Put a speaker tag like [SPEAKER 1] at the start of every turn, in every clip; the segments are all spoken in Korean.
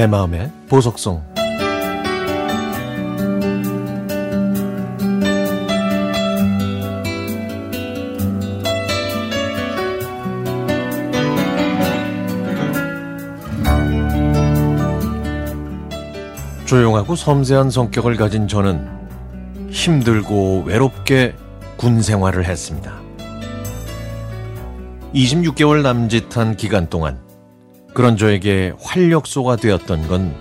[SPEAKER 1] 내 마음의 보석성 조용하고 섬세한 성격을 가진 저는 힘들고 외롭게 군 생활을 했습니다. 26개월 남짓한 기간 동안 그런 저에게 활력소가 되었던 건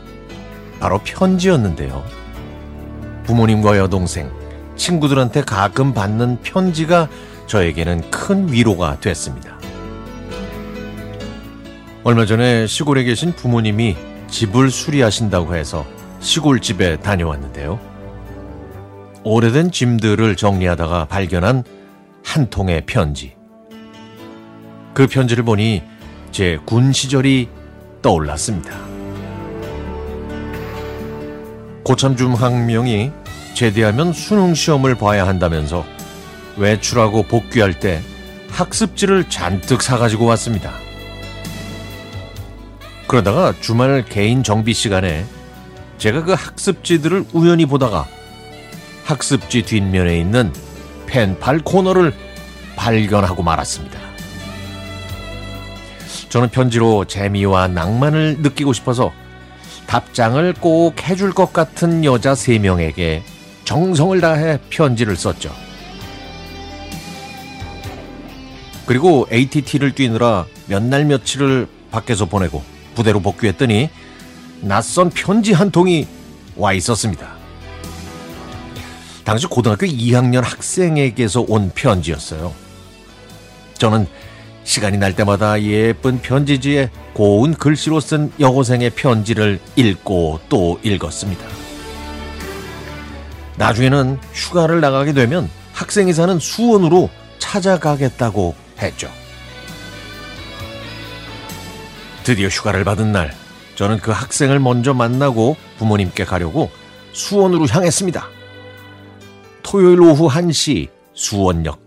[SPEAKER 1] 바로 편지였는데요. 부모님과 여동생, 친구들한테 가끔 받는 편지가 저에게는 큰 위로가 됐습니다. 얼마 전에 시골에 계신 부모님이 집을 수리하신다고 해서 시골집에 다녀왔는데요. 오래된 짐들을 정리하다가 발견한 한 통의 편지. 그 편지를 보니 제 군 시절이 떠올랐습니다. 고참 중 한 명이 제대하면 수능 시험을 봐야 한다면서 외출하고 복귀할 때 학습지를 잔뜩 사가지고 왔습니다. 그러다가 주말 개인 정비 시간에 제가 그 학습지들을 우연히 보다가 학습지 뒷면에 있는 펜팔 코너를 발견하고 말았습니다. 저는 편지로 재미와 낭만을 느끼고 싶어서 답장을 꼭 해줄 것 같은 여자 세 명에게 정성을 다해 편지를 썼죠. 그리고 ATT를 뛰느라 몇 날 며칠을 밖에서 보내고 부대로 복귀했더니 낯선 편지 한 통이 와 있었습니다. 당시 고등학교 2학년 학생에게서 온 편지였어요. 저는 시간이 날 때마다 예쁜 편지지에 고운 글씨로 쓴 여고생의 편지를 읽고 또 읽었습니다. 나중에는 휴가를 나가게 되면 학생이 사는 수원으로 찾아가겠다고 했죠. 드디어 휴가를 받은 날, 저는 그 학생을 먼저 만나고 부모님께 가려고 수원으로 향했습니다. 토요일 오후 1시 수원역.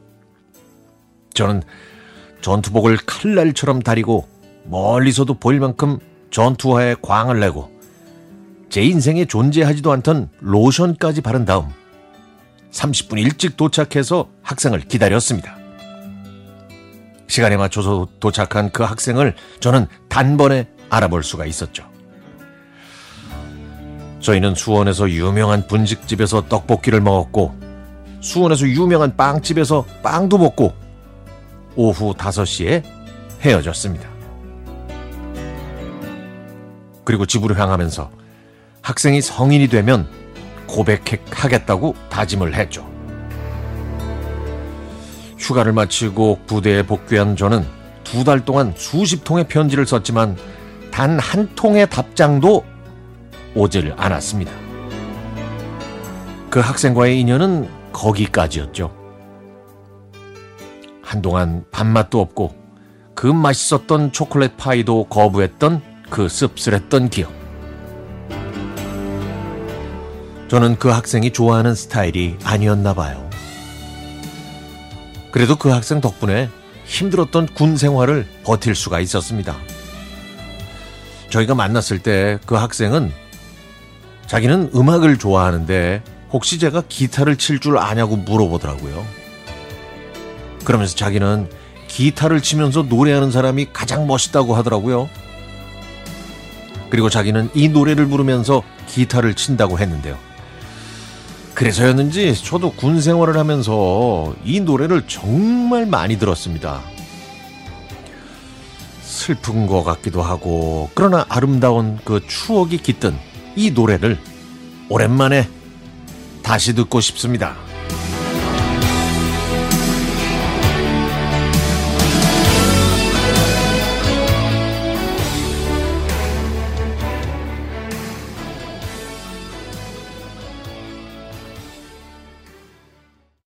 [SPEAKER 1] 저는 전투복을 칼날처럼 다리고 멀리서도 보일 만큼 전투화에 광을 내고 제 인생에 존재하지도 않던 로션까지 바른 다음 30분 일찍 도착해서 학생을 기다렸습니다. 시간에 맞춰서 도착한 그 학생을 저는 단번에 알아볼 수가 있었죠. 저희는 수원에서 유명한 분식집에서 떡볶이를 먹었고 수원에서 유명한 빵집에서 빵도 먹고 오후 5시에 헤어졌습니다. 그리고 집으로 향하면서 학생이 성인이 되면 고백하겠다고 다짐을 했죠. 휴가를 마치고 부대에 복귀한 저는 두 달 동안 수십 통의 편지를 썼지만 단 한 통의 답장도 오질 않았습니다. 그 학생과의 인연은 거기까지였죠. 한동안 밥맛도 없고 그 맛있었던 초콜릿 파이도 거부했던 그 씁쓸했던 기억. 저는 그 학생이 좋아하는 스타일이 아니었나 봐요. 그래도 그 학생 덕분에 힘들었던 군 생활을 버틸 수가 있었습니다. 저희가 만났을 때 그 학생은 자기는 음악을 좋아하는데 혹시 제가 기타를 칠 줄 아냐고 물어보더라고요. 그러면서 자기는 기타를 치면서 노래하는 사람이 가장 멋있다고 하더라고요. 그리고 자기는 이 노래를 부르면서 기타를 친다고 했는데요. 그래서였는지 저도 군 생활을 하면서 이 노래를 정말 많이 들었습니다. 슬픈 것 같기도 하고, 그러나 아름다운 그 추억이 깃든 이 노래를 오랜만에 다시 듣고 싶습니다.